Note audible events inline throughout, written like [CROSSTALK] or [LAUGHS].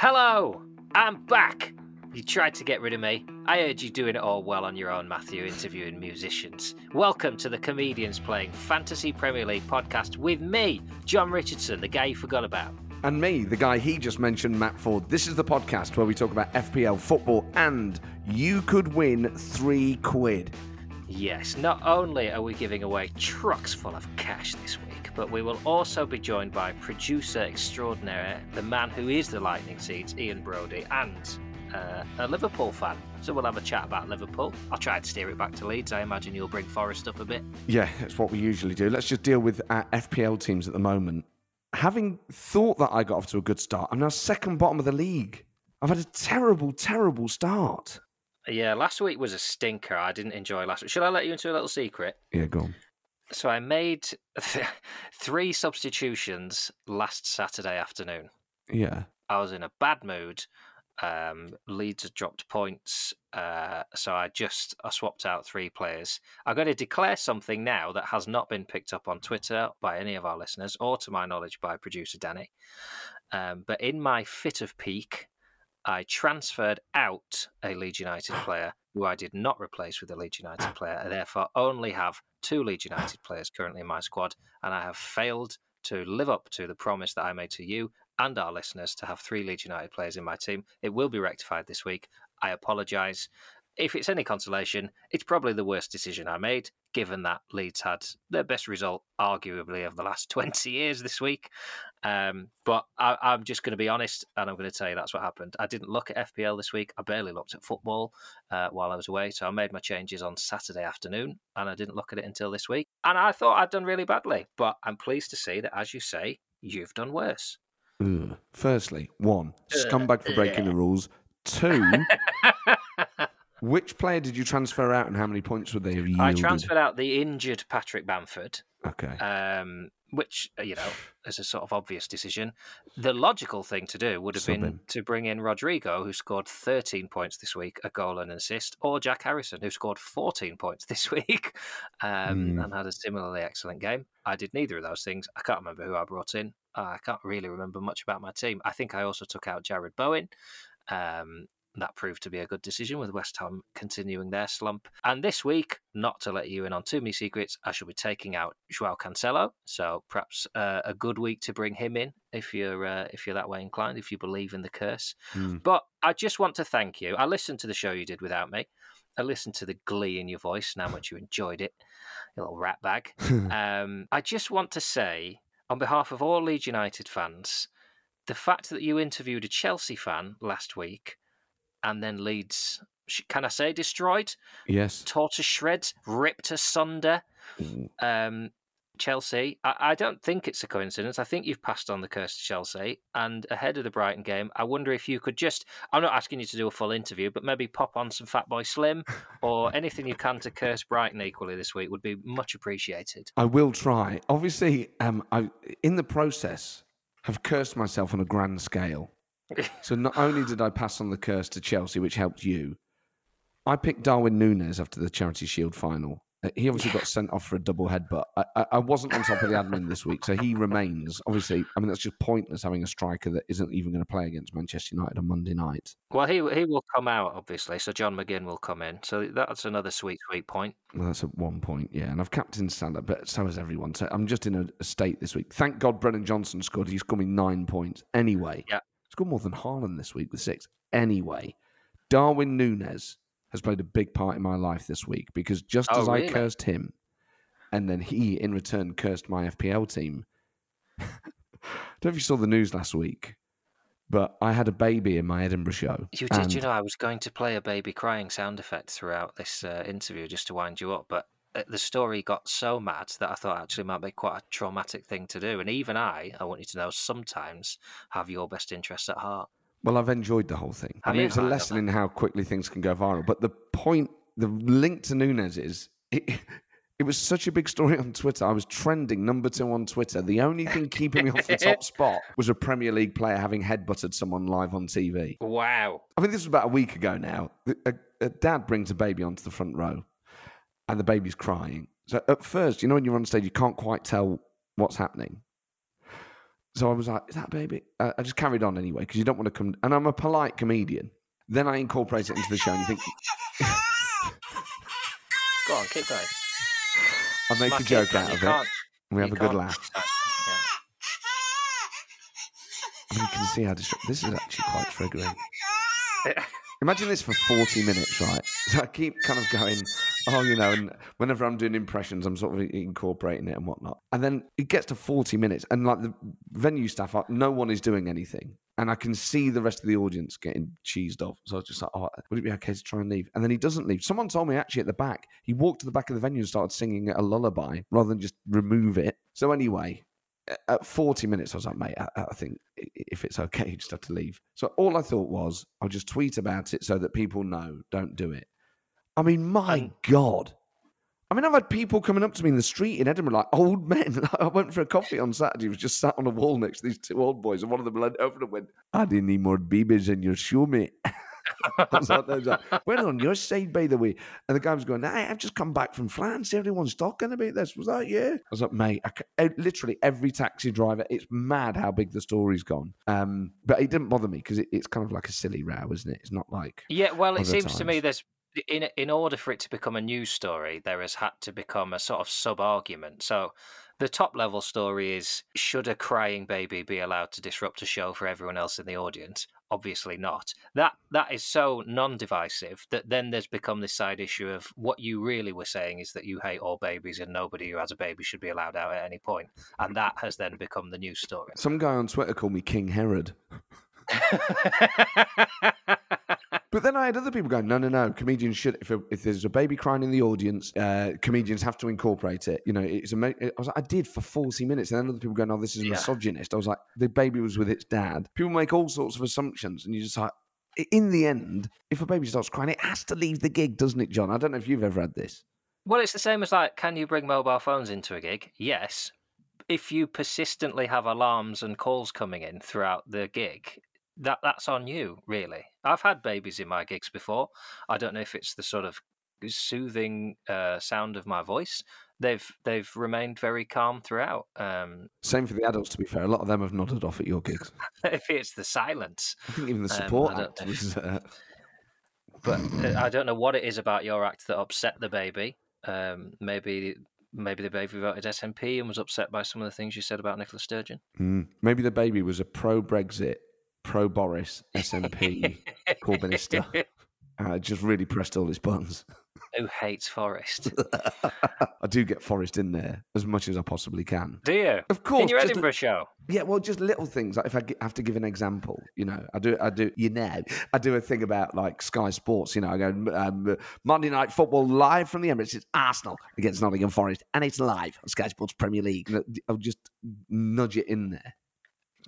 Hello, I'm back. You tried to get rid of me. I heard you doing it all well on your own, Matthew, interviewing musicians. Welcome to the Comedians Playing Fantasy Premier League podcast with me, John Richardson, the guy you forgot about. And me, the guy he just mentioned, Matt Ford. This is the podcast where we talk about FPL football and you could win three quid. Yes, not only are we giving away trucks full of cash this week, but we will also be joined by producer extraordinaire, the man who is the Lightning Seeds, Ian Broudie, and uh, a Liverpool fan. So we'll have a chat about Liverpool. I'll try to steer it back to Leeds. I imagine you'll bring Forest up a bit. Yeah, that's what we usually do. Let's just deal with our FPL teams at the moment. Having thought that I got off to a good start, I'm now second bottom of the league. I've had a terrible, terrible start. Yeah, last week was a stinker. I didn't enjoy last week. Should I let you into a little secret? Yeah, go on. So I made [LAUGHS] three substitutions last Saturday afternoon. Yeah. I was in a bad mood. Um, Leeds had dropped points, uh, so I just I swapped out three players. I'm going to declare something now that has not been picked up on Twitter by any of our listeners, or to my knowledge by producer Danny. Um, but in my fit of pique, I transferred out a Leeds United [GASPS] player who I did not replace with a Leeds ah. United player. I therefore only have two Leeds ah. United players currently in my squad, and I have failed to live up to the promise that I made to you and our listeners to have three Leeds United players in my team. It will be rectified this week. I apologise. If it's any consolation, it's probably the worst decision I made, given that Leeds had their best result, arguably, of the last [LAUGHS] 20 years this week. Um, but I, I'm just going to be honest, and I'm going to tell you that's what happened. I didn't look at FPL this week. I barely looked at football uh, while I was away. So I made my changes on Saturday afternoon, and I didn't look at it until this week. And I thought I'd done really badly. But I'm pleased to see that, as you say, you've done worse. Ugh. Firstly, one, scumbag for breaking the rules. Two, [LAUGHS] which player did you transfer out and how many points would they have yielded? I transferred out the injured Patrick Bamford, Okay. um, which uh, you know is a sort of obvious decision. The logical thing to do would have been to bring in Rodrigo, who scored 13 points this week, a goal and an assist, or Jack Harrison, who scored 14 points [LAUGHS] this week um, Hmm. and had a similarly excellent game. I did neither of those things. I can't remember who I brought in. I can't really remember much about my team. I think I also took out Jarrod Bowen. Um, that proved to be a good decision with West Ham continuing their slump. And this week, not to let you in on too many secrets, I shall be taking out Joao Cancelo. So perhaps uh, a good week to bring him in if you're uh, if you're that way inclined, if you believe in the curse. Hmm. But I just want to thank you. I listened to the show you did without me. I listened to the glee in your voice and how much you enjoyed it, you little rat bag. [LAUGHS] Um, I just want to say, on behalf of all Leeds United fans, the fact that you interviewed a Chelsea fan last week and then Leeds, can I say destroyed, yes. tore to shreds, ripped asunder um, Chelsea. I, I don't think it's a coincidence. I think you've passed on the curse to Chelsea. And ahead of the Brighton game, I wonder if you could just, I'm not asking you to do a full interview, but maybe pop on some Fatboy Slim or anything you can to curse Brighton equally this week would be much appreciated. I will try. Obviously, um, I in the process have cursed myself on a grand scale. So not only did I pass on the curse to Chelsea, which helped you, I picked Darwin Núñez after the Charity Shield final. Uh, He obviously got sent off for a double headbutt. I, I, wasn't on top of the admin this week, so he remains. Obviously, I mean that's just pointless having a striker that isn't even going to play against Manchester United on Monday night. Well, he he will come out obviously, so John McGinn will come in. So that's another sweet, sweet point. Well, that's at one point, yeah. And I've captained Salah, but so has everyone. So I'm just in a, a state this week. Thank God Brennan Johnson scored. He's me nine points. Anyway, Yeah. Scored more than Haaland this week with six. Anyway, Darwin Núñez has played a big part in my life this week because just Oh, as really? I cursed him, and then he in return cursed my FPL team. I [LAUGHS] don't know if you saw the news last week, but I had a baby in my Edinburgh show. You did, you know, I was going to play a baby crying sound effect throughout this uh, interview just to wind you up, but Uh, the story got so mad that I thought actually might be quite a traumatic thing to do. And even I, I want you to know, sometimes have your best interests at heart. Well, I've enjoyed the whole thing. I mean, it's a ah, lesson in how quickly things can go viral. But the point, the link to Núñez is it, it was such a big story on Twitter. I was trending number two on Twitter. The only thing keeping me off the top [LAUGHS] spot was a Premier League player having headbutted someone live on TV. Wow. I mean, this was about a week ago now. A, a dad brings a baby onto the front row, and the baby's crying. So at first, you know, when you're on stage, you can't quite tell what's happening. So I was like, "Is that a baby?" Uh, I just carried on anyway because you don't want to come. And I'm a polite comedian. Then I incorporate it into the show, and you think [LAUGHS] Go on, keep going. I make Smack a joke it, out of it. We have a good laugh. Yeah. I mean, you can see how dis- this is actually quite triggering. [LAUGHS] Imagine this for 40 minutes, right? So [LAUGHS] I keep kind of going, oh, you know, and whenever I'm doing impressions, I'm sort of incorporating it and whatnot. And then it gets to 40 minutes, and like the venue staff, no one is doing anything. And I can see the rest of the audience getting cheesed off. So I was just like, oh, would it be okay to try and leave? And then he doesn't leave. Someone told me actually at the back, he walked to the back of the venue and started singing a lullaby rather than just remove it. So anyway, at 40 minutes, I was like, mate, I, I think if it's okay, you just have to leave. So all I thought was, I'll just tweet about it so that people know, don't do it. I mean, my God. I mean, I've had people coming up to me in the street in Edinburgh, like old men. [LAUGHS] I went for a coffee on Saturday, was just sat on a wall next to these two old boys, and one of them leaned over and went, I didn't need more babies in your shoe, mate. [LAUGHS] I was like, I was We're on your side, by the way. And the guy was going, hey, I've just come back from France. Everyone's talking about this. Was that you? I was like, mate, I literally every taxi driver, it's mad how big the story's gone. Um, but it didn't bother me because it, it's kind of like a silly row, isn't it? It's not like, Yeah, well, it seems to me times. there's in in order for it to become a news story, there has had to become a sort of sub argument. So, the top level story is: should a crying baby be allowed to disrupt a show for everyone else in the audience? Obviously not. That that is so non-divisive that then there's become this side issue of what you really were saying is that you hate all babies and nobody who has a baby should be allowed out at any point, and that has then become the news story. some guy on Twitter called me King Herod. [LAUGHS] But then I had other people going, no, no, no. Comedians should, if, a, if there's a baby crying in the audience, uh, comedians have to incorporate it. You know, it's. I was like, I did for 40 minutes. And then other people going, oh, this is Yeah. misogynist. I was like, the baby was with its dad. People make all sorts of assumptions. And you just like, in the end, if a baby starts crying, it has to leave the gig, doesn't it, John? I don't know if you've ever had this. Well, it's the same as like, can you bring mobile phones into a gig? Yes. If you persistently have alarms and calls coming in throughout the gig, that that's on you, really. I've had babies in my gigs before. I don't know if it's the sort of soothing uh, sound of my voice. They've they've remained very calm throughout. Um, Same for the adults, to be fair. A lot of them have nodded off at your gigs. [LAUGHS] if it's the silence, I think even the Um, support don't act was. Uh, [LAUGHS] but uh, I don't know what it is about your act that upset the baby. Um, maybe maybe the baby voted SNP and was upset by some of the things you said about Nicola Sturgeon. mm, maybe the baby was a pro Brexit, pro Boris, SNP [LAUGHS] Corbynista. Uh, just really pressed all his buttons. Who hates Forest? [LAUGHS] I do get Forest in there as much as I possibly can. Do you? Of course, In your Edinburgh show? Yeah, well, just little things. Like if I have to give an example, you know, I do, I do, you know, I do a thing about like Sky Sports. You know, I go um, Monday Night Football live from the Emirates. It's Arsenal against Nottingham Forest, and it's live on Sky Sports Premier League. I'll just nudge it in there.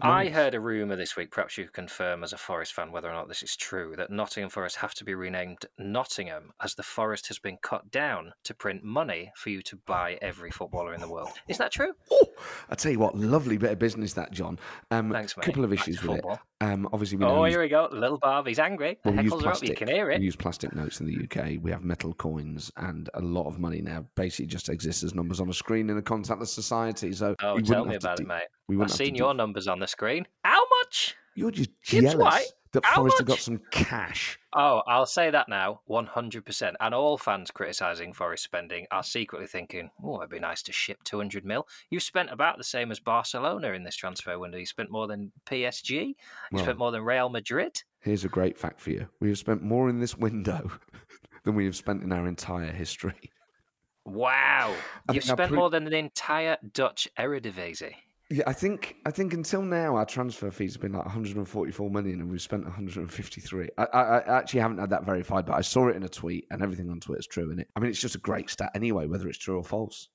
I heard a rumour this week, perhaps you confirm as a Forest fan whether or not this is true, that Nottingham Forest have to be renamed Nottingham as the forest has been cut down to print money for you to buy every footballer in the world. Is that true? Oh, I tell you what, lovely bit of business that, John. Um, Thanks, mate. couple of issues with it. Um, obviously, we Oh, use- here we go. Little Barb, he's angry. The Well, we use are up. You plastic. can hear We it. use plastic notes in the UK. We have metal coins, and a lot of money now basically just exists as numbers on a screen in a contactless society. So Oh, we tell me about do- it, mate. We I've wouldn't have to seen your numbers on the screen. How much? You're just Gibbs jealous White? That How Forest have got some cash. Oh, I'll say that now, 100%. And all fans criticising Forest spending are secretly thinking, oh, it'd be nice to ship 200 mil. You've spent about the same as Barcelona in this transfer window. You spent more than PSG. You Well, spent more than Real Madrid. here's a great fact for you: we have spent more in this window [LAUGHS] than we have spent in our entire history. Wow. I You've spent pre- more than the entire Dutch Eredivisie. Yeah, I think I think until now our transfer fees have been like 144 million, and we've spent 153. I, I, I actually haven't had that verified, but I saw it in a tweet, and everything on Twitter is true. And it, I mean, it's just a great stat anyway, whether it's true or false.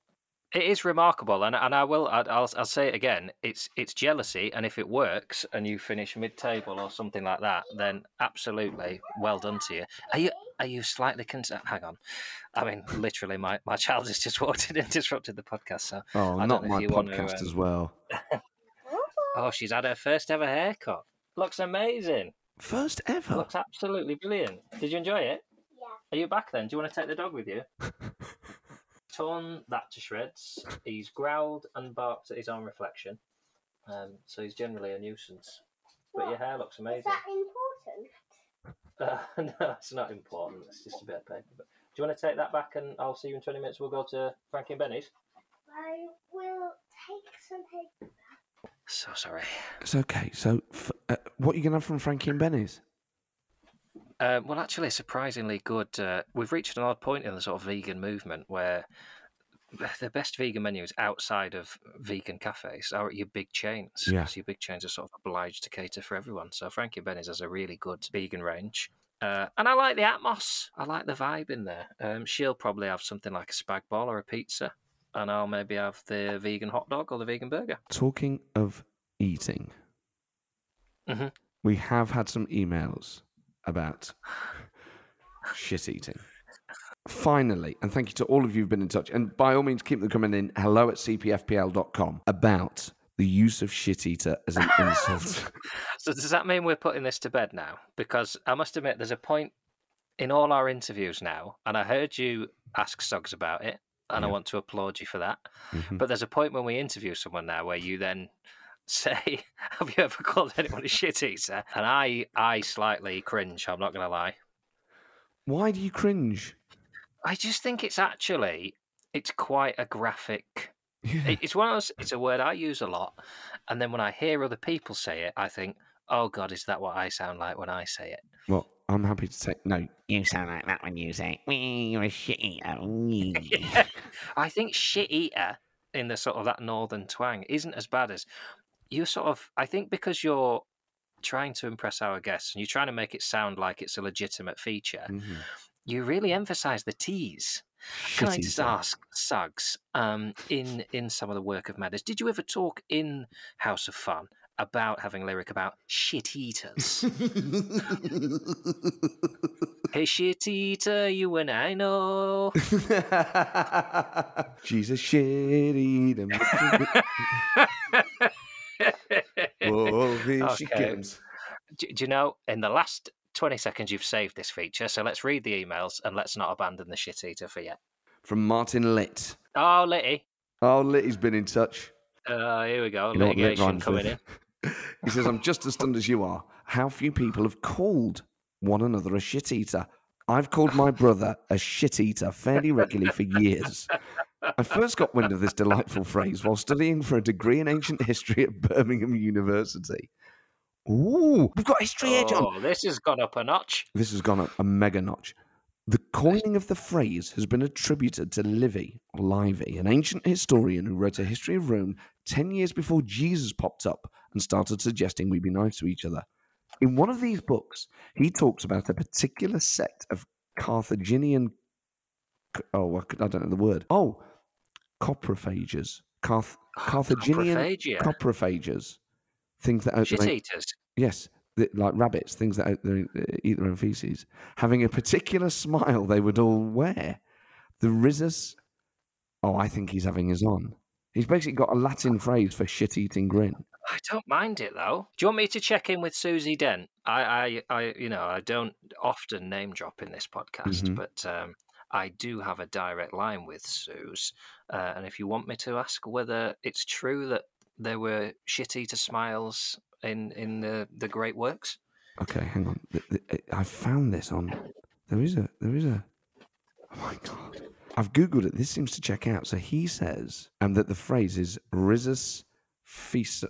It is remarkable, and and I will I- I'll I'll say it again. It's it's jealousy, and if it works and you finish mid table or something like that, then absolutely well done to you. Are you are you slightly concerned? Hang on, I mean literally, my, my child has just [LAUGHS] walked in and disrupted the podcast. So Oh, I don't not know if my you want to, podcast um, as well. [LAUGHS] oh, she's had her first ever haircut. Looks amazing. First ever. Looks absolutely brilliant. Did you enjoy it? Yeah. Are you back then? Do you want to take the dog with you? [LAUGHS] Torn that to shreds. He's growled and barked at his own reflection. Um, so he's generally a nuisance. But your hair looks amazing. Is that important? Uh, [LAUGHS] no, it's not important. It's just a bit of paper. But do you want to take that back and I'll see you in 20 minutes? We'll go to Frankie and Benny's. I will take some paper. So sorry. It's okay. So, f- uh, what are you going to have from Frankie and Benny's? Uh, well, actually, surprisingly good. Uh, we've reached an odd point in the sort of vegan movement where [SIGHS] the best vegan menus outside of vegan cafes are at your big chains. Yeah. 'cause your big chains are sort of obliged to cater for everyone. So Frankie Benny's has a really good vegan range. Uh, and I like the atmos. I like the vibe in there. Um, she'll probably have something like a spag bol or a pizza. And I'll maybe have the vegan hot dog or the vegan burger. Talking of eating, Mhm. we have had some emails about shit eating. Finally, and thank you to all of you who've been in touch. And by all means, keep them coming in. Hello at cpfpl.com about the use of shit eater as an [LAUGHS] insult. So does that mean we're putting this to bed now? Because I must admit, there's a point in all our interviews now, and I heard you ask Suggs about it, and I want to applaud you for that. Mhm. But there's a point when we interview someone now where you then say, [LAUGHS] "Have you ever called anyone a shit eater?" And I, I slightly cringe. I'm not going to lie. Why do you cringe? I just think it's actually it's quite a graphic. Yeah. It's one of those. It's a word I use a lot, and then when I hear other people say it, I think, "Oh God, is that what I sound like when I say it?" Well, I'm happy to say no. You sound like that when you say, "Wee, you're a shit eater." wee." [LAUGHS] I think shit eater in the sort of that northern twang isn't as bad as you sort of. I think because you're trying to impress our guests and you're trying to make it sound like it's a legitimate feature, Mhm. you really emphasise the T's. Can I just ask, Suggs, um, in in some of the work of Madness, did you ever talk in House of Fun about having lyric about shit eaters? hey, shit eater, you and I know. [LAUGHS] She's a shit eater. [LAUGHS] [LAUGHS] Whoa, here she comes. do, do you know, in the last 20 seconds, you've saved this feature. So let's read the emails and let's not abandon the shit eater for yet. From Martin Litt. Oh, Litty. Oh, Litty's been in touch. Uh, here we go. You know what Litt Litigation coming in. [LAUGHS] He says, I'm just as stunned as you are. How few people have called one another a shit eater. I've called my brother a shit eater fairly regularly for years. [LAUGHS] I first got wind of this delightful phrase while studying for a degree in ancient history at Birmingham University. Ooh, we've got history edge on. Oh, this has gone up a notch. This has gone up a mega notch. The coining of the phrase has been attributed to Livy, or Livy, an ancient historian who wrote a history of Rome 10 years before Jesus popped up and started suggesting we be nice to each other. In one of these books, he talks about a particular sect of Carthaginian. Oh, I don't know the word. Oh, coprophages. Carth- Carthaginian Coprophagia. coprophages. Things that Shit eaters. Yes, th- like rabbits, things that out uh, eat their own feces, having a particular smile they would all wear. The risus. Oh, I think he's having his on. He's basically got a Latin phrase for shit-eating grin. I don't mind it though. Do you want me to check in with Susie Dent? I, I, I you know, I don't often name drop in this podcast, Mhm. but um, I do have a direct line with Suze. Uh, and if you want me to ask whether it's true that there were shit eater smiles in in the the great works, Okay, hang on. Th- I found this on. There is a. There is a. Oh my god! I've googled it. This seems to check out. So he says, um, that the phrase is risus fec-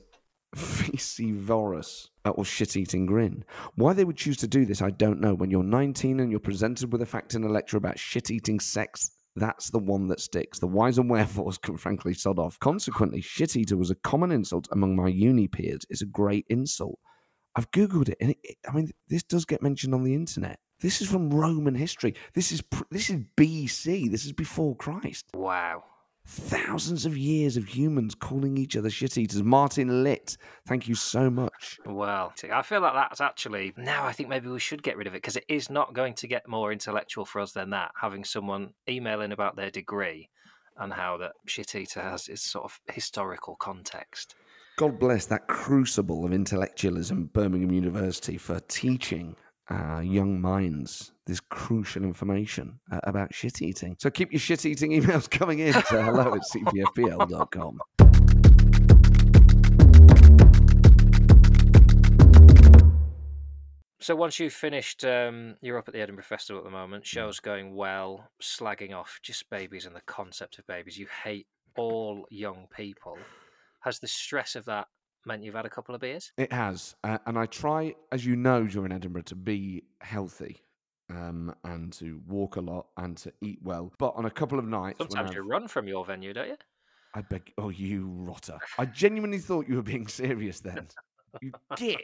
fecivorus, uh, or shit-eating grin. Why they would choose to do this, I don't know. When you're 19 and you're presented with a fact in a lecture about shit-eating sex, that's the one that sticks. The whys and wherefores can frankly sod off. Consequently, shit-eater was a common insult among my uni peers. It's a great insult. I've googled it, and it, it- I mean, this does get mentioned on the internet. This is from Roman history. This is this is BC. This is before Christ. wow. Thousands of years of humans calling each other shit eaters. Martin Litt, thank you so much. Well, I feel like that's actually now. I think maybe we should get rid of it because it is not going to get more intellectual for us than that. Having someone emailing about their degree and how that shit eater has its sort of historical context. God bless that crucible of intellectualism, Birmingham University, for teaching young minds this crucial information uh, about shit eating. So keep your shit eating emails [LAUGHS] coming in to hello at cpfpl.com. So once you've finished, um, you're up at the Edinburgh Festival at the moment. Mm. Show's going well, slagging off just babies and the concept of babies. You hate all young people. Has the stress of that meant you've had a couple of beers? It has, uh, and I try, as you know, during Edinburgh, to be healthy. Um, and to walk a lot and to eat well. But on a couple of nights, Sometimes you run from your venue, don't you? I beg. Oh, you rotter! I genuinely thought you were being [LAUGHS] serious then. You git.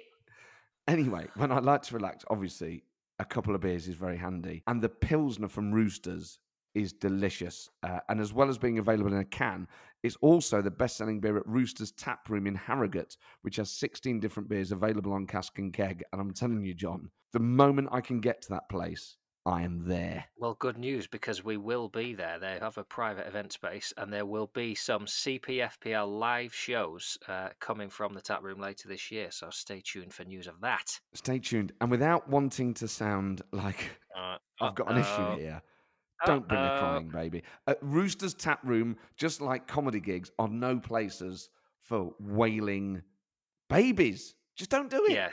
Anyway, when I like to relax, obviously a couple of beers is very handy, and the pilsner from Roosters is delicious. Uh, and as well as being available in a can, it's also the best-selling beer at Roosters Tap Room in Harrogate, which has 16 different beers available on cask and keg. And I'm telling you, John, the moment I can get to that place, I am there. Well, good news because we will be there. They have a private event space, and there will be some CPFPL live shows uh, coming from the tap room later this year. So stay tuned for news of that. Stay tuned. And without wanting to sound like Uh, I've got an issue here. Don't bring the crying baby. At Rooster's Tap Room, just like comedy gigs, are no places for wailing babies. Just don't do it. Yeah.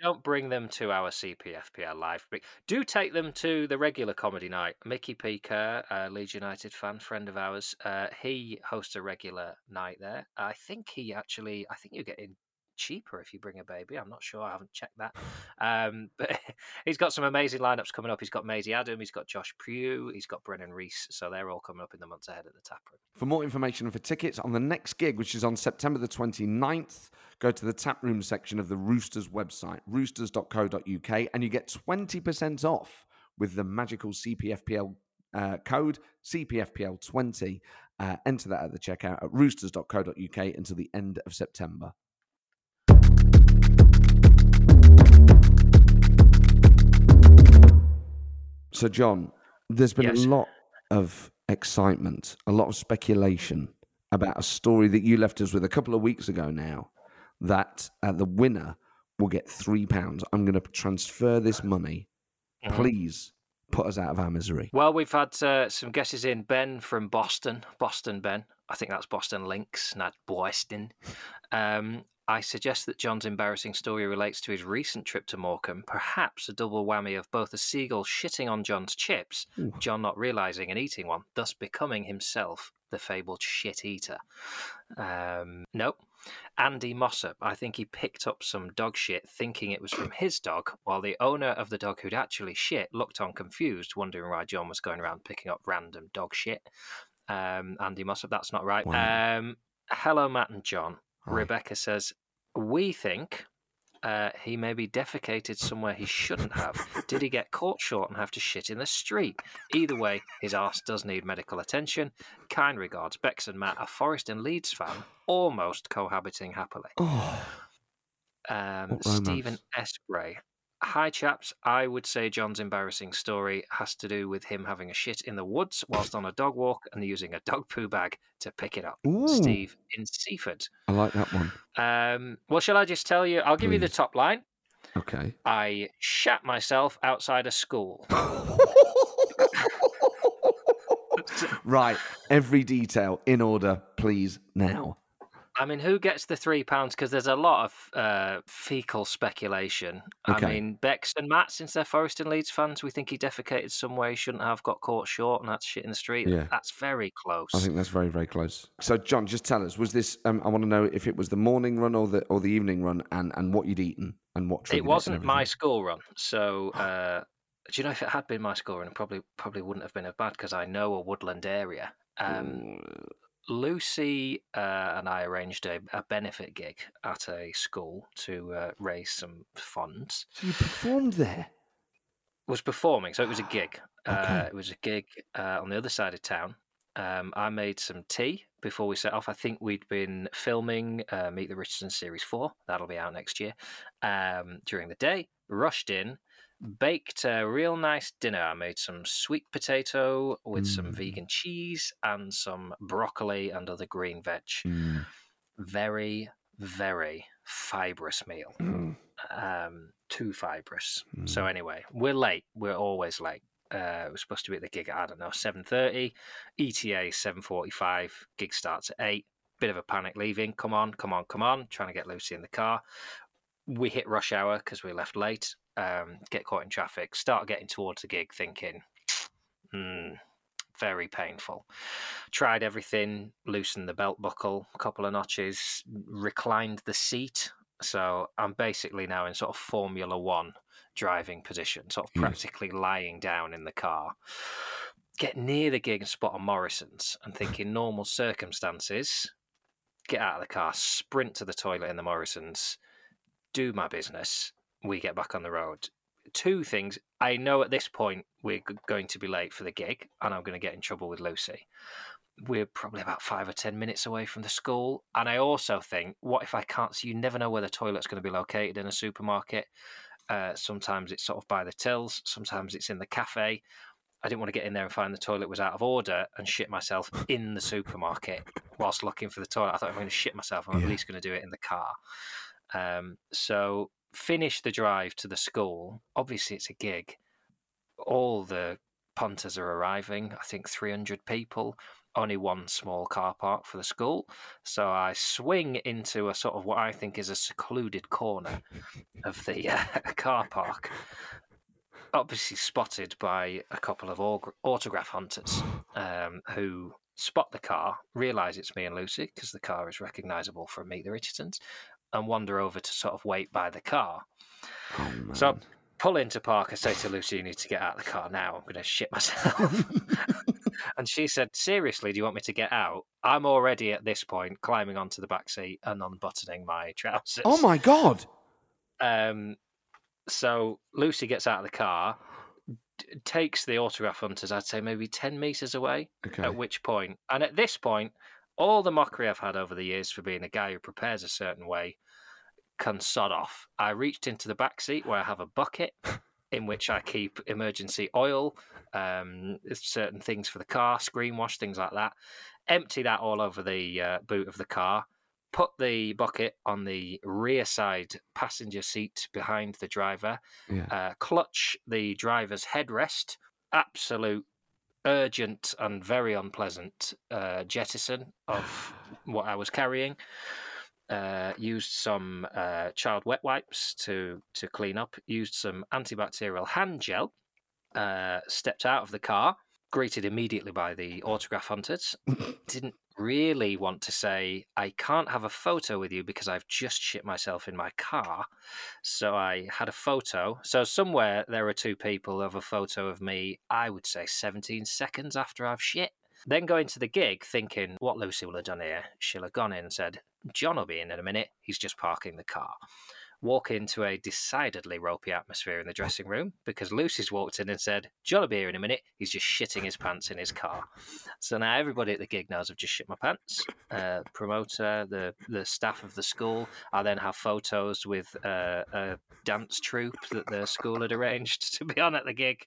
Don't bring them to our CPFPL live. Do take them to the regular comedy night. Mickey P. Kerr, a Leeds United fan, friend of ours, uh, he hosts a regular night there. I think he actually, I think you get getting cheaper if you bring a baby. I'm not sure. I haven't checked that. Um, [LAUGHS] but he's got some amazing lineups coming up. He's got Maisie Adam, he's got Josh Pugh, he's got Brennan Reece. So they're all coming up in the months ahead at the tap room. For more information and for tickets on the next gig, which is on September the 29th, go to the tap room section of the Roosters website, roosters.co.uk, and you get 20% off with the magical CPFPL uh, code, CPFPL20. Uh, enter that at the checkout at roosters.co.uk until the end of September. So, John, there's been Yes. a lot of excitement, a lot of speculation about a story that you left us with a couple of weeks ago now that uh, the winner will get three pounds. I'm going to transfer this money. Mhm. Please put us out of our misery. Well, we've had uh, some guesses in. Ben from Boston, Boston Ben. I think that's Boston Lincs, not Boston. Um, I suggest that John's embarrassing story relates to his recent trip to Morecambe, perhaps a double whammy of both a seagull shitting on John's chips, Ooh. John not realizing and eating one, thus becoming himself the fabled shit eater. Um, nope. Andy Mossop, I think he picked up some dog shit thinking it was from [COUGHS] his dog, while the owner of the dog who'd actually shit looked on confused, wondering why John was going around picking up random dog shit. Um, Andy Mossop, that's not right. Wow. Um, hello, Matt and John. Rebecca says, We think uh, he maybe defecated somewhere he shouldn't have. Did he get caught short and have to shit in the street? Either way, his arse does need medical attention. Kind regards, Bex and Matt, a Forest and Leeds fan, almost cohabiting happily. Oh, Um, Stephen romance? Hi, chaps. I would say John's embarrassing story has to do with him having a shit in the woods whilst on a dog walk and using a dog poo bag to pick it up. Ooh. Steve in Seaford. I like that one. Um, well, shall I just tell you? I'll give you the top line. Okay. I shat myself outside a school. [LAUGHS] [LAUGHS] right. Every detail in order, please, now. I mean, who gets the three pounds? Because there's a lot of uh, fecal speculation. Okay. I mean, Bex and Matt, since they're Forest and Leeds fans, we think he defecated somewhere he shouldn't have, got caught short, and had shit in the street. Yeah. That's very close. I think that's very, very close. So, John, just tell us: was this? Um, I want to know if it was the morning run or the or the evening run, and and what you'd eaten and what. it wasn't my school run, so. [SIGHS] Uh, do you know if it had been my school run, it probably probably wouldn't have been as bad because I know a woodland area. Um, Lucy uh, and I arranged a, a benefit gig at a school to uh, raise some funds. So you performed there. Was performing, so it was a gig. [GASPS] Uh, it was a gig uh, on the other side of town. Um, I made some tea before we set off. I think we'd been filming uh, Meet the Richardson Series 4. That'll be out next year. Um, during the day, rushed in, baked a real nice dinner. I made some sweet potato with some Mm. vegan cheese and some broccoli and other green veg. Mm, Very, very fibrous meal. mm, Um, too fibrous. mm. So anyway, we're late. We're always late. Uh, we're supposed to be at the gig at I don't know seven thirty. ETA seven forty five. Gig starts at eight. Bit of a panic leaving. Come on, come on, come on. Trying to get Lucy in the car. We hit rush hour because we left late. Um, get caught in traffic. Start getting towards the gig, thinking, hmm, very painful. Tried everything. Loosened the belt buckle, a couple of notches. Reclined the seat. So I'm basically now in sort of Formula One driving position, sort of Yes. practically lying down in the car. Get near the gig and spot a Morrison's and think in normal circumstances, get out of the car, sprint to the toilet in the Morrison's, do my business, we get back on the road. Two things. I know at this point we're going to be late for the gig and I'm going to get in trouble with Lucy. We're probably about five or 10 minutes away from the school. And I also think, what if I can't? So you never know where the toilet's going to be located in a supermarket. Uh, sometimes it's sort of by the tills, sometimes it's in the cafe. I didn't want to get in there and find the toilet was out of order and shit myself in the supermarket whilst looking for the toilet. I thought I'm going to shit myself. I'm Yeah. at least going to do it in the car. Um, so finish the drive to the school. Obviously, it's a gig. All the punters are arriving. I think 300 people. Only one small car park for the school. So I swing into a sort of what I think is a secluded corner of the [LAUGHS] uh, car park. Obviously spotted by a couple of aug- autograph hunters um, who spot the car, realise it's me and Lucy because the car is recognisable from Meet the Richardsons, and wander over to sort of wait by the car. Oh. So pull into park. I say to Lucy, "You need to get out of the car now. I'm going to shit myself." [LAUGHS] and she said, "Seriously, do you want me to get out?" I'm already at this point climbing onto the back seat and unbuttoning my trousers. oh my god! Um, so Lucy gets out of the car, d- takes the autograph hunters. I'd say maybe ten meters away. Okay. At which point, and at this point, all the mockery I've had over the years for being a guy who prepares a certain way can sod off. I reached into the back seat where I have a bucket in which I keep emergency oil, um, certain things for the car, screen wash, things like that. Empty that all over the uh, boot of the car. Put the bucket on the rear side passenger seat behind the driver yeah. uh, clutch the driver's headrest. Absolute urgent and very unpleasant uh, jettison of [SIGHS] what I was carrying. Uh, used some uh, child wet wipes to to clean up. Used some antibacterial hand gel. Uh, stepped out of the car. Greeted immediately by the autograph hunters. [LAUGHS] Didn't really want to say I can't have a photo with you because I've just shit myself in my car. So I had a photo. So somewhere there are two people have a photo of me, I would say 17 seconds after I've shit. Then going to the gig thinking what Lucy will have done here. She'll have gone in and said, John will be in in a minute. He's just parking the car. Walk into a decidedly ropey atmosphere in the dressing room because Lucy's walked in and said, John will be here in a minute. He's just shitting his pants in his car. So now everybody at the gig knows I've just shit my pants. [LAUGHS] Uh, promoter, the, the staff of the school. I then have photos with uh, a dance troupe that the school had arranged [LAUGHS] to be on at the gig.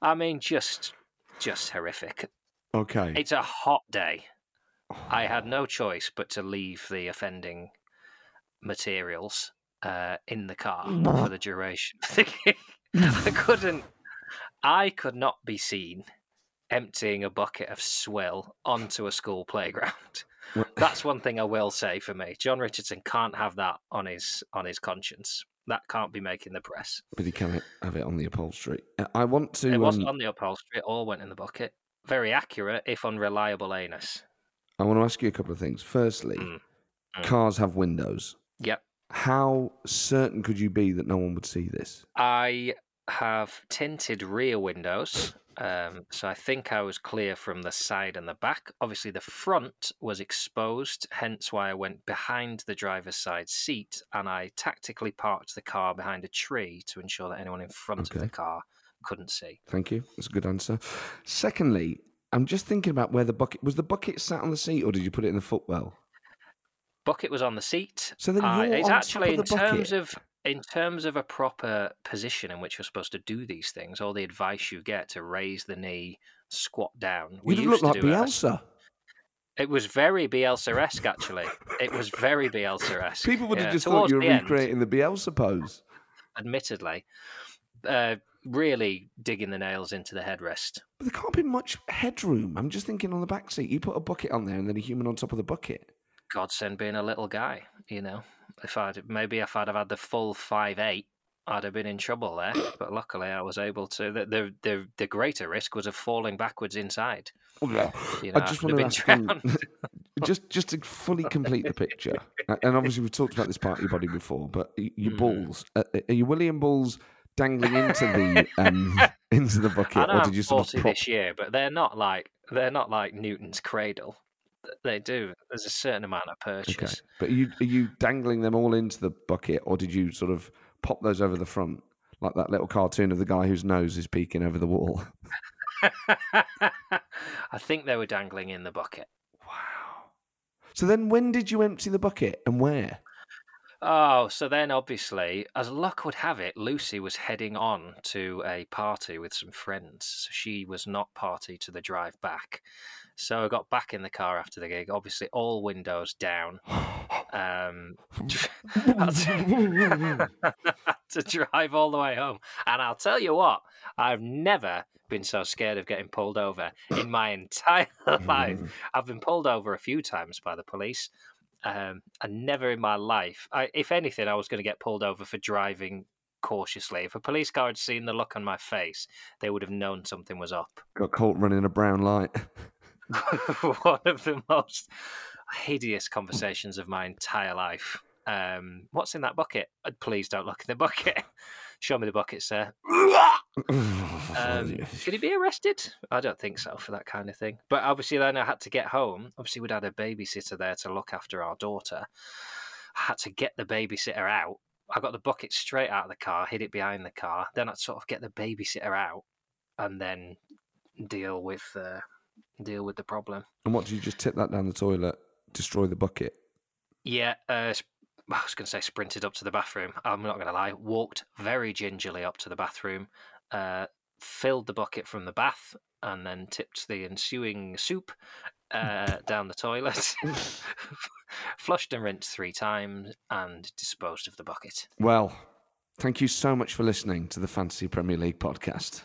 I mean, just just horrific. Okay. It's a hot day. I had no choice but to leave the offending materials uh, in the car for the duration of the gig. [LAUGHS] I [LAUGHS] couldn't. I could not be seen emptying a bucket of swill onto a school playground. [LAUGHS] That's one thing I will say for me. John Richardson can't have that on his on his conscience. That can't be making the press. But he can have it on the upholstery. Uh, I want to. It wasn't um, on the upholstery. It all went in the bucket. Very accurate, if unreliable, anus. I want to ask you a couple of things. Firstly, Mm, mm. cars have windows. Yep. How certain could you be that no one would see this? I have tinted rear windows, um, so I think I was clear from the side and the back. Obviously, the front was exposed, hence why I went behind the driver's side seat and I tactically parked the car behind a tree to ensure that anyone in front of the car couldn't see. Thank you. That's a good answer. Secondly, I'm just thinking about where the bucket was. The bucket sat on the seat, or did you put it in the footwell? Bucket was on the seat. So then Uh, it's on actually in terms of in terms of a proper position in which you're supposed to do these things, all the advice you get to raise the knee, squat down. We You'd have used looked to like do it. Bielsa. It was very Bielsa-esque, actually. It was very Bielsa-esque. People would have Yeah, just thought you were the end, recreating the Bielsa pose. admittedly. Uh, really digging the nails into the headrest. But there can't be much headroom. I'm just thinking on the back seat. You put a bucket on there and then a human on top of the bucket. God send being a little guy, you know. If I'd maybe if I'd have had the full five eight, I'd have been in trouble there. But luckily, I was able to. The the the, the greater risk was of falling backwards inside. You know, I just want to ask you, [LAUGHS] just just to fully complete the picture, and obviously we've talked about this part of your body before, but your Mm. balls uh, are you William balls dangling into the um, [LAUGHS] into the bucket, or did you sort of prop? this year, but they're not like they're not like Newton's cradle. Th- They do. There's a certain amount of purchase. Okay, but are you are you dangling them all into the bucket, or did you sort of pop those over the front, like that little cartoon of the guy whose nose is peeking over the wall? [LAUGHS] I think they were dangling in the bucket. Wow. So then, when did you empty the bucket, and where? Oh, so then obviously, as luck would have it, Lucy was heading on to a party with some friends. So she was not party to the drive back. So I got back in the car after the gig, obviously all windows down. Um, [LAUGHS] to, had [LAUGHS] to drive all the way home. And I'll tell you what, I've never been so scared of getting pulled over in my entire [LAUGHS] life. I've been pulled over a few times by the police, um, and never in my life. I, if anything, I was going to get pulled over for driving cautiously. If a police car had seen the look on my face, they would have known something was up. Got caught running a brown light. [LAUGHS] [LAUGHS] One of the most hideous conversations of my entire life. Um, what's in that bucket? Uh, Please don't look in the bucket. [LAUGHS] Show me the bucket, sir. [LAUGHS] Um, could he be arrested? I don't think so for that kind of thing. But obviously, then I had to get home. Obviously, we'd had a babysitter there to look after our daughter. I had to get the babysitter out. I got the bucket straight out of the car, hid it behind the car. Then I'd sort of get the babysitter out, and then deal with uh, deal with the problem. and what did you just tip that down the toilet, destroy the bucket? Yeah, uh, I was going to say sprinted up to the bathroom. I'm not going to lie. Walked very gingerly up to the bathroom, uh, filled the bucket from the bath, and then tipped the ensuing soup uh, [LAUGHS] down the toilet. [LAUGHS] Flushed and rinsed three times, and disposed of the bucket. Well, thank you so much for listening to the Fantasy Premier League podcast.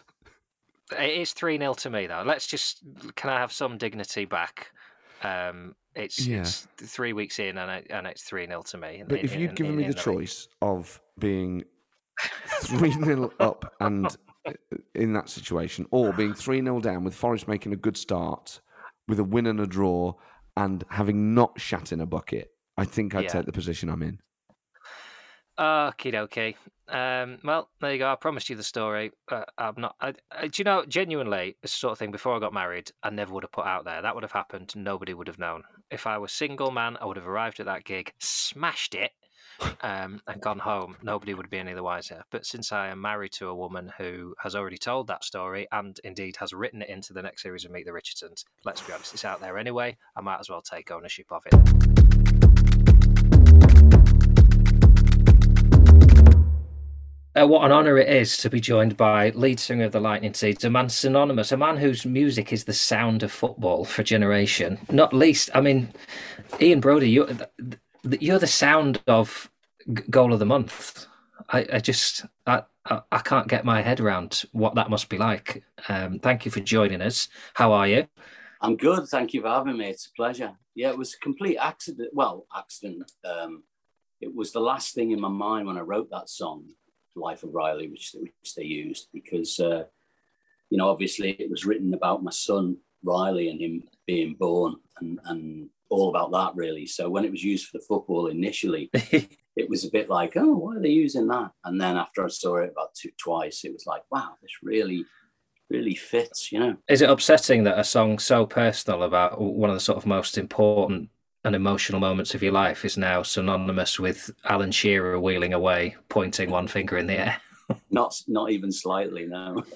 It is three 0 to me though. Let's just can I have some dignity back? Um, it's, Yeah. it's three weeks in, and, it, and it's three 0 to me. But in- if you'd in- given in- me the league. choice of being [LAUGHS] 3 0 up and uh, in that situation, or being 3 0 down with Forest making a good start with a win and a draw and having not shat in a bucket, I think I'd Yeah. take the position I'm in. Okie dokie. Um, well, there you go. I promised you the story. Uh, I'm not. I, I, do you know, genuinely, this sort of thing, before I got married, I never would have put out there. That would have happened. Nobody would have known. If I was single man, I would have arrived at that gig, smashed it, um, and gone home. Nobody would be any the wiser. But since I am married to a woman who has already told that story and indeed has written it into the next series of Meet the Richardsons, let's be honest, it's out there anyway. I might as well take ownership of it. Uh, what an honour it is to be joined by lead singer of the Lightning Seeds, a man synonymous, a man whose music is the sound of football for generation. Not least, I mean, Ian Broudie, you're, you're the sound of Goal of the Month. I, I just, I, I, I can't get my head around what that must be like. Um, thank you for joining us. How are you? I'm good. Thank you for having me. It's a pleasure. Yeah, it was a complete accident. Well, accident. Um, it was the last thing in my mind when I wrote that song, Life of Riley, which, which they used, because, uh, you know, obviously it was written about my son, Riley, and him being born and, and all about that, really. So when it was used for the football initially, [LAUGHS] it was a bit like, oh, why are they using that? And then after I saw it about two, twice, it was like, wow, this really, really fits, you know. Is it upsetting that a song so personal about one of the sort of most important and emotional moments of your life is now synonymous with Alan Shearer wheeling away, pointing one finger in the air? [LAUGHS] Not, not even slightly, no. [LAUGHS]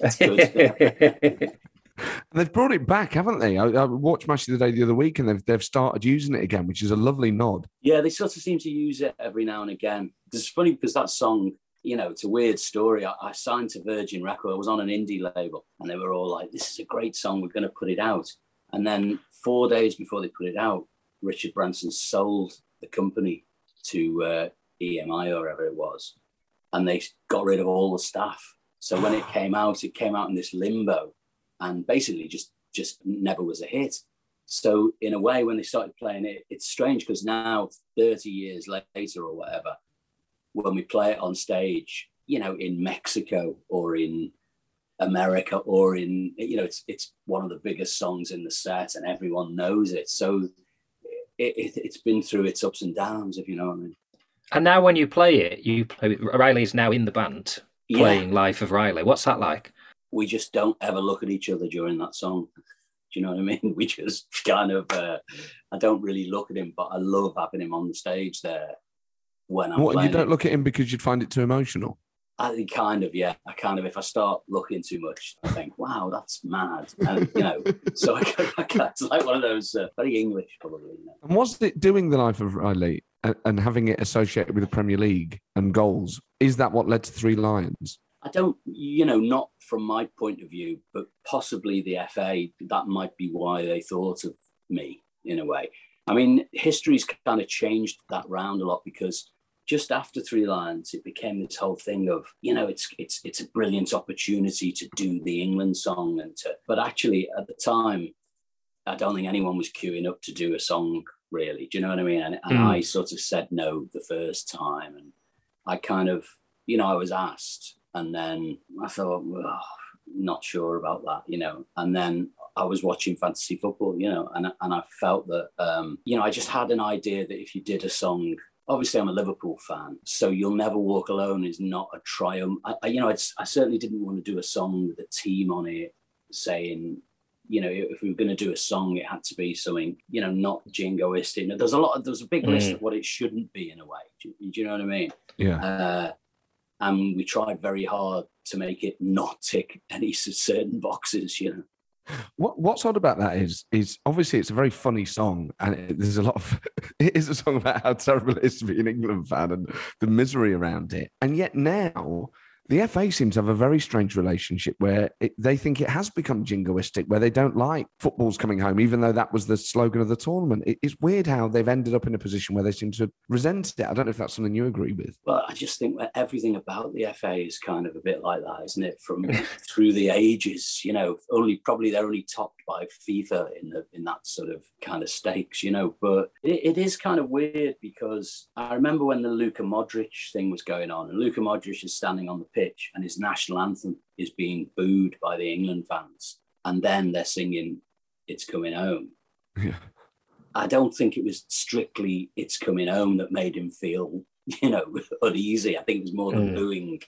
And they've brought it back, haven't they? I, I watched Match of the Day the other week and they've, they've started using it again, which is a lovely nod. Yeah, they sort of seem to use it every now and again. It's funny because that song, you know, it's a weird story. I, I signed to Virgin Record. I was on an indie label, and they were all like, "This is a great song. We're going to put it out." And then four days before they put it out, Richard Branson sold the company to uh, EMI or whatever it was, and they got rid of all the staff. So when it [SIGHS] came out, it came out in this limbo, and basically just just never was a hit. So in a way, when they started playing it, it's strange because now, 30 years later or whatever, when we play it on stage, you know, in Mexico or in America or in, you know, it's it's one of the biggest songs in the set and everyone knows it. So it, it, it's been through its ups and downs, if you know what I mean. And now, when you play it, you play. Riley's now in the band playing Yeah. "Life of Riley." What's that like? we just don't ever look at each other during that song. [LAUGHS] Do you know what I mean? [LAUGHS] We just kind of, uh, I don't really look at him, but I love having him on the stage there when I'm What? You don't look at him because you'd find it too emotional. I think kind of, yeah. I kind of, if I start looking too much, I think, wow, that's mad. And, you know, [LAUGHS] so I, I, it's like one of those uh, very English, probably. You know. And was it doing the life of Riley and, and having it associated with the Premier League and goals? Is that what led to Three Lions? I don't, you know, not from my point of view, but possibly the FA, that might be why they thought of me in a way. I mean, history's kind of changed that round a lot because just after Three Lions, it became this whole thing of, you know, it's it's it's a brilliant opportunity to do the England song and to, but actually at the time, I don't think anyone was queuing up to do a song really. Do you know what I mean? And, and Mm. I sort of said no the first time, and I kind of, you know, I was asked, and then I thought, well, not sure about that, you know. And then I was watching fantasy football, you know, and and I felt that, um, you know, I just had an idea that if you did a song. Obviously, I'm a Liverpool fan, so "You'll Never Walk Alone" is not a triumph. I, I- you know, it's, I certainly didn't want to do a song with a team on it saying, you know, if we were going to do a song, it had to be something, you know, not jingoistic. There's a lot. Of, there's a big list Mm. of what it shouldn't be in a way. Do, you- do you know what I mean? Yeah. Uh, and we tried very hard to make it not tick any [LAUGHS] certain boxes. You know. What What's odd about that is is obviously it's a very funny song, and it, there's a lot of [LAUGHS] it is a song about how terrible it is to be an England fan and the misery around it, and yet now. The FA seems to have a very strange relationship where it, they think it has become jingoistic, where they don't like football's coming home, even though that was the slogan of the tournament. It, it's weird how they've ended up in a position where they seem to resent it. I don't know if that's something you agree with. Well, I just think that everything about the FA is kind of a bit like that, isn't it? From [LAUGHS] through the ages, you know, only probably they're only topped by FIFA in the in that sort of kind of stakes, you know. But it, it is kind of weird because I remember when the Luka Modric thing was going on, and Luka Modric is standing on the pitch, and his national anthem is being booed by the England fans, and then they're singing "It's Coming Home." Yeah. I don't think it was strictly "It's Coming Home" that made him feel, [LAUGHS] you know, [LAUGHS] uneasy. I think it was more the Mm. booing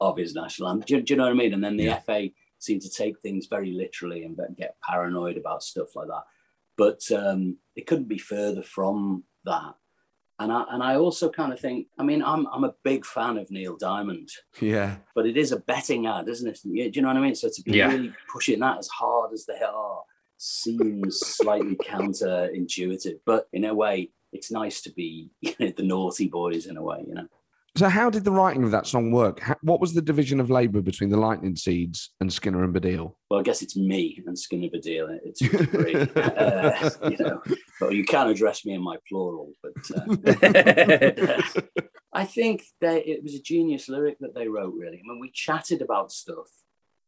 of his national anthem. Do, you- do you know what I mean? And then the Yeah. FA seemed to take things very literally and get paranoid about stuff like that. But um, it couldn't be further from that. And I and I also kind of think, I mean, I'm I'm a big fan of Neil Diamond, Yeah. but it is a betting ad, isn't it? Do you know what I mean? So to be Yeah. really pushing that as hard as they are seems slightly counterintuitive, but in a way, it's nice to be [LAUGHS] you know, the naughty boys in a way, you know. So, how did the writing of that song work? How, what was the division of labour between the Lightning Seeds and Skinner and Baddiel? Well, I guess it's me and Skinner Baddiel. It's a [LAUGHS] uh, you know. But you can address me in my plural, but. Uh, [LAUGHS] I think that it was a genius lyric that they wrote, really. I mean, we chatted about stuff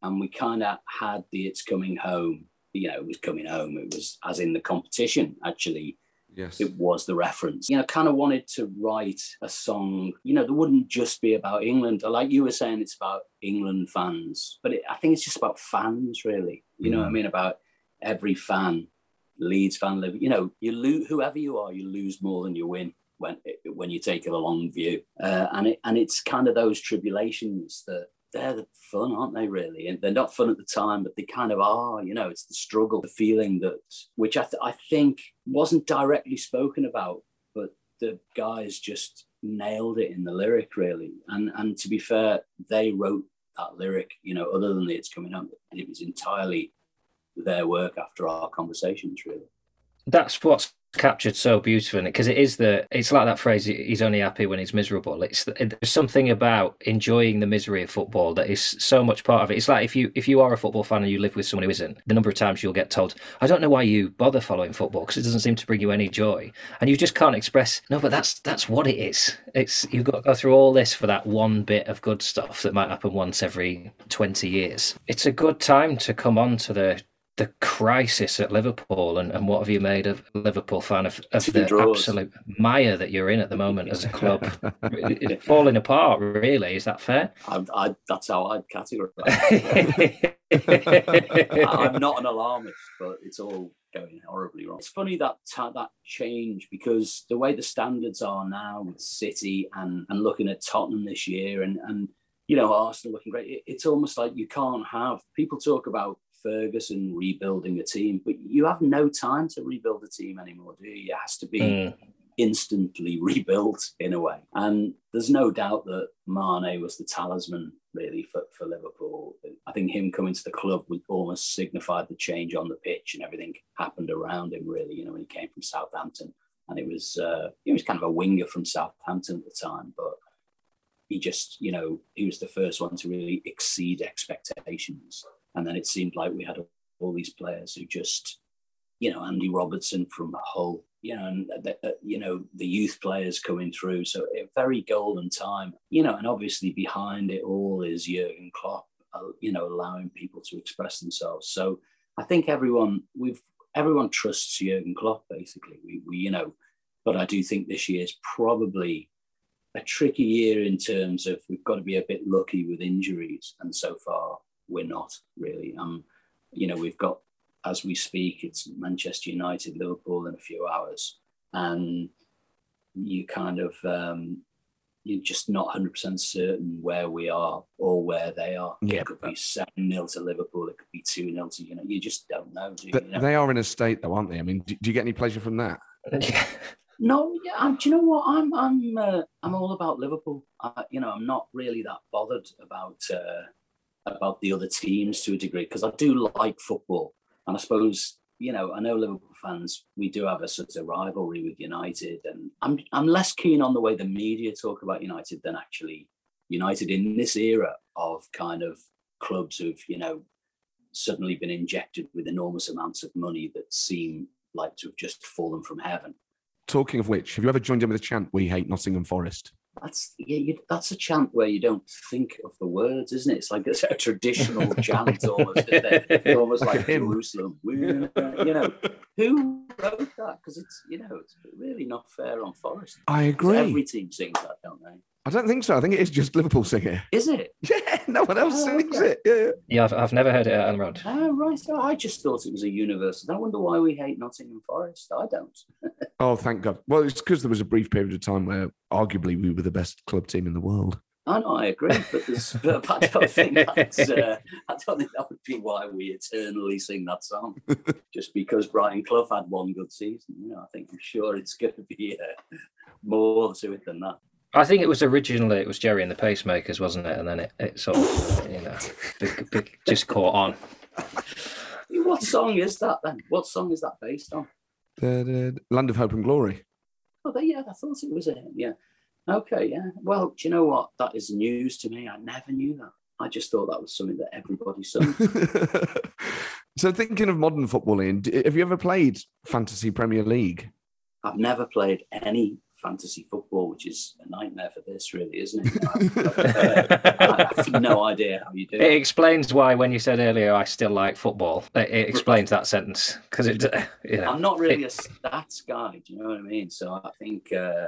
and we kind of had the It's Coming Home, you know, it was coming home. It was as in the competition, actually, Yes. it was the reference. You know, kind of wanted to write a song, you know, that wouldn't just be about England. Like you were saying, it's about England fans, but it, I think it's just about fans, really. You know what I Mm. mean? About every fan, Leeds fan, Liv- you know, you lose, whoever you are, you lose more than you win when when you take it a long view. Uh, and it, and it's kind of those tribulations that they're the fun, aren't they? Really, and they're not fun at the time, but they kind of are. You know, it's the struggle, the feeling that, which I th- I think wasn't directly spoken about, but the guys just nailed it in the lyric, really. And and to be fair, they wrote that lyric. You know, other than it's coming up, it was entirely their work after our conversations, really. That's what's captured so beautifully because it? Is the it's like that phrase he's only happy when he's miserable. It's there's something about enjoying the misery of football that is so much part of it. It's like if you if you are a football fan and you live with someone who isn't the number of times you'll get told i don't know why you bother following football because it doesn't seem to bring you any joy. And you just can't express no but that's that's what it is. It's you've got to go through all this for that one bit of good stuff that might happen once every 20 years. It's a good time to come on to the the crisis at Liverpool and, and what have you made of Liverpool fan of, of the draws. absolute mire that you're in at the moment as a club? [LAUGHS] It's falling apart, really. Is that fair? I, I, that's how I'd categorize. it. [LAUGHS] I'm not an alarmist, but it's all going horribly wrong. It's funny that ta- that change because the way the standards are now with City and and looking at Tottenham this year and and you know Arsenal looking great, it- it's almost like you can't have people talk about Ferguson rebuilding a team, but you have no time to rebuild a team anymore, do you? It has to be Mm. instantly [LAUGHS] rebuilt in a way. And there's no doubt that Mane was the talisman really for, for Liverpool. I think him coming to the club would almost signified the change on the pitch and everything happened around him really, you know, when he came from Southampton. And it was uh, he was kind of a winger from Southampton at the time, but he just, you know, he was the first one to really exceed expectations. And then it seemed like we had all these players who just, you know, Andy Robertson from Hull, you know, and the, you know the youth players coming through. So a very golden time, you know, and obviously behind it all is Jurgen Klopp, uh, you know, allowing people to express themselves. So I think everyone we've everyone trusts Jurgen Klopp basically. We, we you know, but I do think this year is probably a tricky year in terms of we've got to be a bit lucky with injuries, and so far we're not really. Um, you know, we've got as we speak, it's Manchester United, Liverpool in a few hours, and you kind of um, you're just not 100% certain where we are or where they are. Yeah, it could be 7 0 to Liverpool, it could be 2 0 to, you know, you just don't know. Do you? But You know? they are in a state, though, aren't they? I mean, do, do you get any pleasure from that? No, yeah, um, do you know what? I'm I'm uh, I'm all about Liverpool. Uh, you know, I'm not really that bothered about uh, about the other teams to a degree because I do like football, and I suppose you know I know Liverpool fans we do have a sort of rivalry with United, and I'm I'm less keen on the way the media talk about United than actually United in this era of kind of clubs who've you know suddenly been injected with enormous amounts of money that seem like to have just fallen from heaven. Talking of which, have you ever joined in with a chant, We Hate Nottingham Forest? That's yeah, you, that's a chant where you don't think of the words, isn't it? It's like it's a traditional [LAUGHS] chant, almost, isn't it? [LAUGHS] It's almost Like like. Jerusalem. You know, who wrote that? Because it's you know it's really not fair on Forest. I agree. Every team sings that, don't they? I don't think so. I think it is just Liverpool singing. Is it? [LAUGHS] Yeah, no one else Oh, sings okay. it. Yeah, yeah. Yeah, I've, I've never heard it out on road. Oh, right. So I just thought it was a universal. I wonder why we hate Nottingham Forest. I don't. [LAUGHS] Oh, thank God. Well, it's because there was a brief period of time where arguably we were the best club team in the world. I know, I agree, but, there's, [LAUGHS] but I don't think that's. Uh, I don't think that would be why we eternally sing that song. Just because Brian Clough had one good season, you know, I think I'm sure it's going to be uh, more to it than that. I think it was originally it was Gerry and the Pacemakers, wasn't it? And then it, it sort of you know big, big, just caught on. What song is that then? What song is that based on? Da-da- Land of Hope and Glory. Oh, they, yeah, I thought it was a yeah. Okay, yeah. Well, do you know what? That is news to me. I never knew that. I just thought that was something that everybody sung. [LAUGHS] so, thinking of modern football, Ian, have you ever played Fantasy Premier League? I've never played any fantasy football, which is a nightmare for this, really, isn't it? [LAUGHS] I have no idea how you do It it. explains why when you said earlier I still like football. It, it explains that sentence because it [LAUGHS] you know I'm not really a stats guy. Do you know what I mean? So I think uh,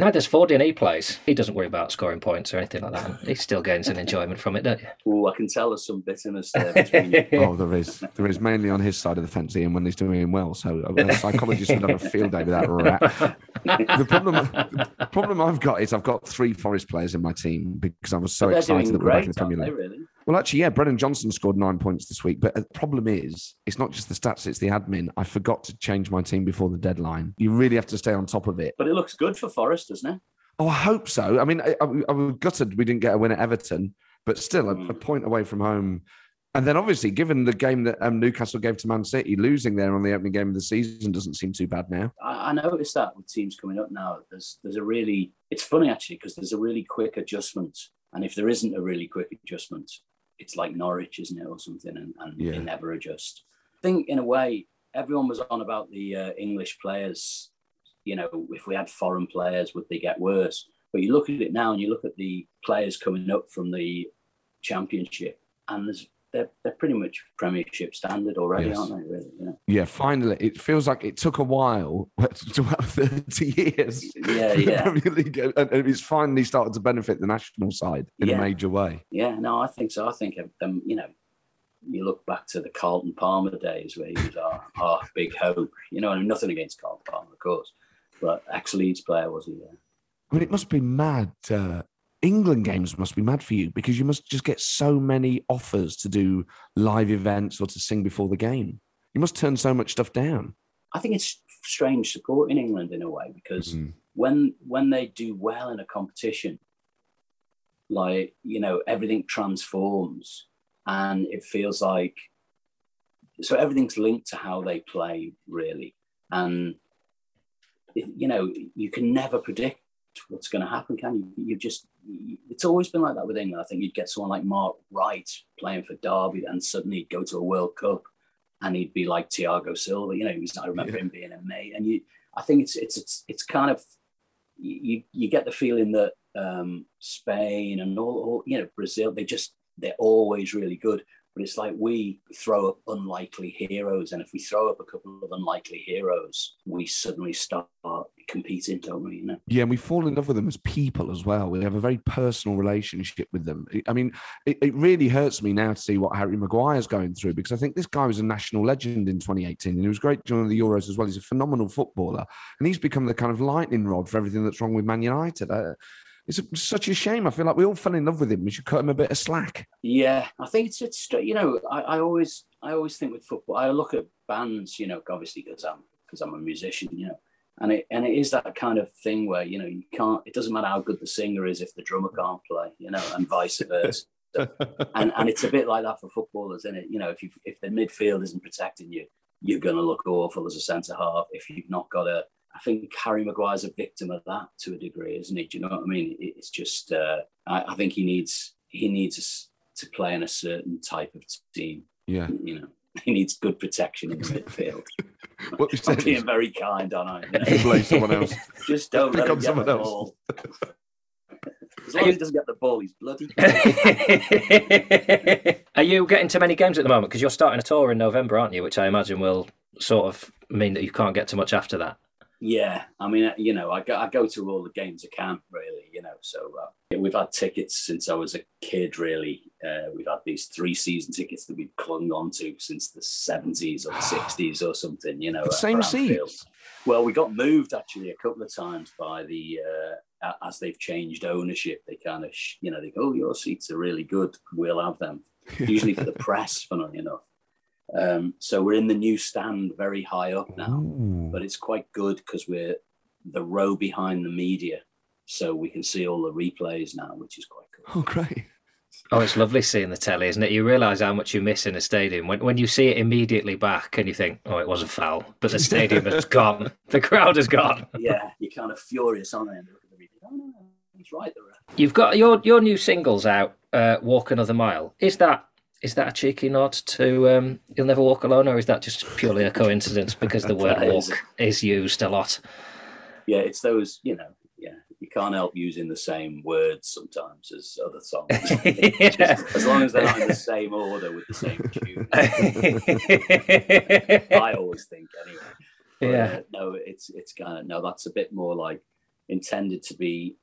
neither's Ford in he plays. He doesn't worry about scoring points or anything like that. He still gains an enjoyment from it, don't you? ooh, I can tell there's some bitterness there [LAUGHS] between you. Oh, there is. There is mainly on his side of the fence, Ian, when he's doing well. So, uh, a psychologist would have a field day with that rat. The problem, the problem I've got is I've got three Forest players in my team because I was so But excited doing that we're back in the Premier? League. Really? Well, actually, yeah, Brennan Johnson scored nine points this week. But the problem is, it's not just the stats, it's the admin. I forgot to change my team before the deadline. You really have to stay on top of it. But it looks good for Forest, doesn't it? Oh, I hope so. I mean, I, I, I was gutted we didn't get a win at Everton, but still a, a Mm. point away from home. And then obviously, given the game that um, Newcastle gave to Man City, losing there on the opening game of the season doesn't seem too bad now. I, I noticed that with teams coming up now. There's there's a really it's funny actually because there's a really quick adjustment, and if there isn't a really quick adjustment, it's like Norwich, isn't it, or something, and, and Yeah. they never adjust. I think in a way everyone was on about the uh, English players. You know, if we had foreign players, would they get worse? But you look at it now, and you look at the players coming up from the Championship, and there's they're they're pretty much Premiership standard already, Yes. aren't they? Really? Yeah. Yeah, finally, it feels like it took a while, [LAUGHS] it's about thirty years. Yeah, yeah. Premier League, and it's finally started to benefit the national side in a major way. Yeah, no, I think so. I think them, you know, you look back to the Carlton Palmer days where he was our, [LAUGHS] our big hope. You know, and nothing against Carlton Palmer, of course, but ex Leeds player was he? Yeah. I mean, it must be mad. Uh, England games must be mad for you because you must just get so many offers to do live events or to sing before the game. You must turn so much stuff down. I think it's strange supporting England in a way because Mhm. when when they do well in a competition, like you know, everything transforms and it feels like so everything's linked to how they play really, and you know you can never predict what's going to happen, can you? You just it's always been like that with England. I think you'd get someone like Mark Wright playing for Derby, and suddenly he'd go to a World Cup, and he'd be like Thiago Silva. You know, he was, I remember Yeah. him being a mate, and you. I think it's it's it's it's kind of you you get the feeling that um, Spain and all, all you know Brazil they just they're always really good. But it's like we throw up unlikely heroes, and if we throw up a couple of unlikely heroes, we suddenly start competing, don't we? You know. Yeah, and we fall in love with them as people as well. We have a very personal relationship with them. I mean, it, it really hurts me now to see what Harry Maguire's going through because I think this guy was a national legend in 2018 and he was great during the Euros as well. He's a phenomenal footballer and he's become the kind of lightning rod for everything that's wrong with Man United. Uh, it's a, such a shame. I feel like we all fell in love with him. We should cut him a bit of slack. Yeah, I think it's it's you know I, I always I always think with football I look at bands you know obviously because I'm because I'm a musician you know and it and it is that kind of thing where you know you can't it doesn't matter how good the singer is if the drummer can't play you know and vice versa [LAUGHS] and and it's a bit like that for footballers isn't it you know if you if the midfield isn't protecting you you're going to look awful as a centre half if you've not got a I think Harry Maguire's a victim of that to a degree, isn't he? Do you know what I mean? It's just uh, I, I think he needs he needs to play in a certain type of team. Yeah. You know, [LAUGHS] he needs good protection in the midfield. [LAUGHS] What you I'm said being is very kind, aren't I? [LAUGHS] to blame someone else. Just don't Pick let him on get someone the else. ball. As long as he doesn't get the ball, he's bloody. Are you getting to many games at the moment? Because you're starting a tour in November, aren't you? Which I imagine will sort of mean that you can't get too much after that. Yeah, I mean, you know, I go, I go to all the games I can, really, you know. So uh, we've had tickets since I was a kid, really. Uh, we've had these three season tickets that we've clung on to since the 70s or the [GASPS] 60s or something, you know. Same seats. Well, we got moved actually a couple of times by the, uh, as they've changed ownership, they kind of, sh- you know, they go, oh, your seats are really good. We'll have them. [LAUGHS] Usually for the press, funnily enough. Um, so we're in the new stand very high up now Ooh. but it's quite good because we're the row behind the media, so we can see all the replays now, which is quite cool. Oh, great. Oh, it's lovely seeing the telly, isn't it? You realise how much you miss in a stadium when when you see it immediately back and you think, "Oh, it was a foul," but the [LAUGHS] stadium has gone, the crowd has gone. Yeah, you're kind of furious, aren't you? And look at the replay. Oh no, he's right. The ref. You've got your your new singles out, uh, "Walk Another Mile." Is that is that a cheeky nod to um, "You'll Never Walk Alone," or is that just purely a coincidence because the [LAUGHS] word "walk" is used a lot? Yeah, it's those. You know, yeah, you can't help using the same words sometimes as other songs. [LAUGHS] Just as long as they're not in the same order with the same tune. [LAUGHS] I always think anyway. But, Yeah. uh, no, it's it's kind of no. That's a bit more like intended to be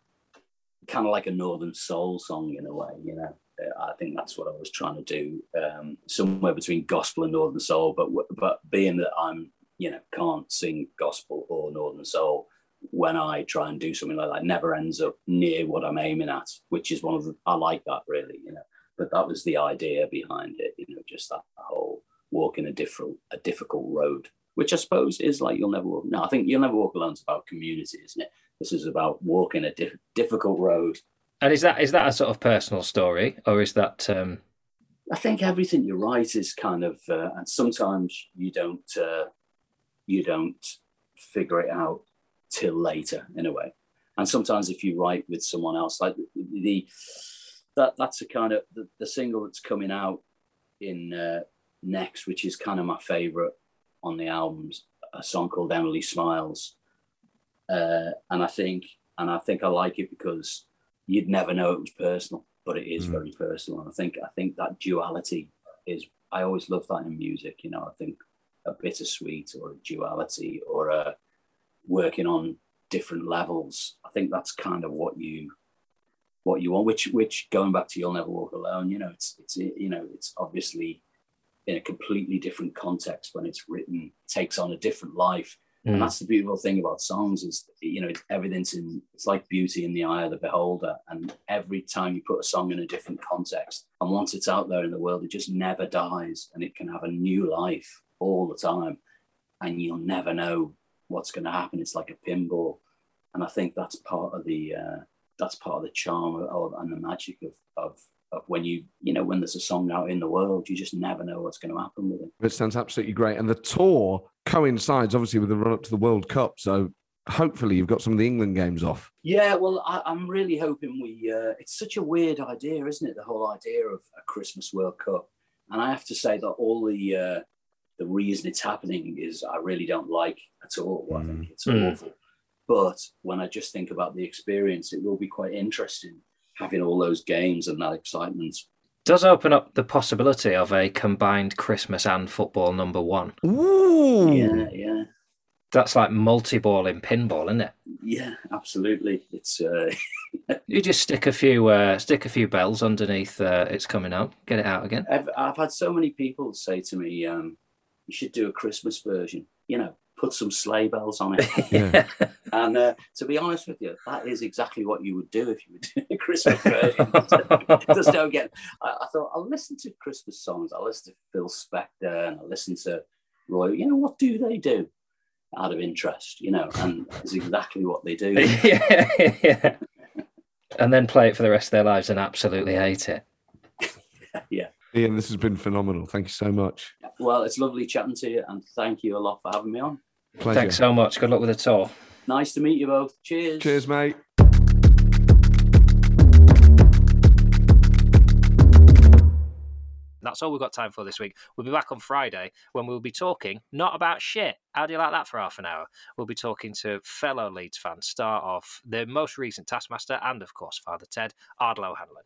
kind of like a northern soul song in a way. You know, I think that's what I was trying to do, um, somewhere between gospel and northern soul. But but being that I'm you know can't sing gospel or northern soul, when I try and do something like that, never ends up near what I'm aiming at, which is one of the I like that really. You know, but that was the idea behind it. You know, just that whole walking a different a difficult road which I suppose is like you'll never walk. No, I think you'll never walk alone It's about community, isn't it? This is about walking a diff- difficult road. And is that is that a sort of personal story, or is that um, I think everything you write is kind of, uh, and sometimes you don't, uh, you don't figure it out till later in a way. And sometimes if you write with someone else, like the, the that that's a kind of the, the single that's coming out in uh, next, which is kind of my favorite on the albums, a song called Emily Smiles. Uh, and I think, and I think I like it because you'd never know it was personal, but it is Mm. very personal. And I think, I think that duality is I always love that in music. You know, I think a bittersweet or a duality or a working on different levels. I think that's kind of what you what you want. Which which going back to "You'll Never Walk Alone," you know, it's it's you know, it's obviously in a completely different context when it's written, takes on a different life. Mm. And that's the beautiful thing about songs is you know it's everything's in it's like beauty in the eye of the beholder. And every time you put a song in a different context, and once it's out there in the world, it just never dies and it can have a new life all the time. And you'll never know what's going to happen. It's like a pinball. And I think that's part of the uh, that's part of the charm of, and the magic of, of of when you you know when there's a song out in the world, you just never know what's going to happen with it. It sounds absolutely great. And the tour coincides obviously with the run up to the World Cup. So hopefully you've got some of the England games off. Yeah, well, I, I'm really hoping we. Uh, it's such a weird idea, isn't it? The whole idea of a Christmas World Cup, and I have to say that all the uh, the reason it's happening is I really don't like at all. I think it's Mm. awful. But when I just think about the experience, it will be quite interesting having all those games and that excitement. Does open up the possibility of a combined Christmas and football number one. Ooh. Yeah, yeah, That's like multi-ball in pinball, isn't it? yeah, absolutely. It's uh, [LAUGHS] You just stick a few uh, stick a few bells underneath uh, it's coming out, get it out again. I've, I've had so many people say to me, um, "You should do a Christmas version." You know, put some sleigh bells on it. [LAUGHS] Yeah. and uh, to be honest with you, that is exactly what you would do if you were doing a Christmas version. [LAUGHS] Just don't get. I, I thought I'll listen to Christmas songs. I'll listen to Phil Spector and I'll listen to Roy. You know what do they do? Out of interest, you know, and it's exactly what they do. [LAUGHS] yeah, yeah. And then play it for the rest of their lives and absolutely hate it. Yeah. Ian, this has been phenomenal. Thank you so much. Well, it's lovely chatting to you, and thank you a lot for having me on. Pleasure. Thanks so much. Good luck with the tour. Nice to meet you both. Cheers. Cheers, mate. That's all we've got time for this week. We'll be back on Friday when we'll be talking not about shit. How do you like that for half an hour? We'll be talking to fellow Leeds fans, star of the most recent Taskmaster and, of course, Father Ted, Ardal O'Hanlon.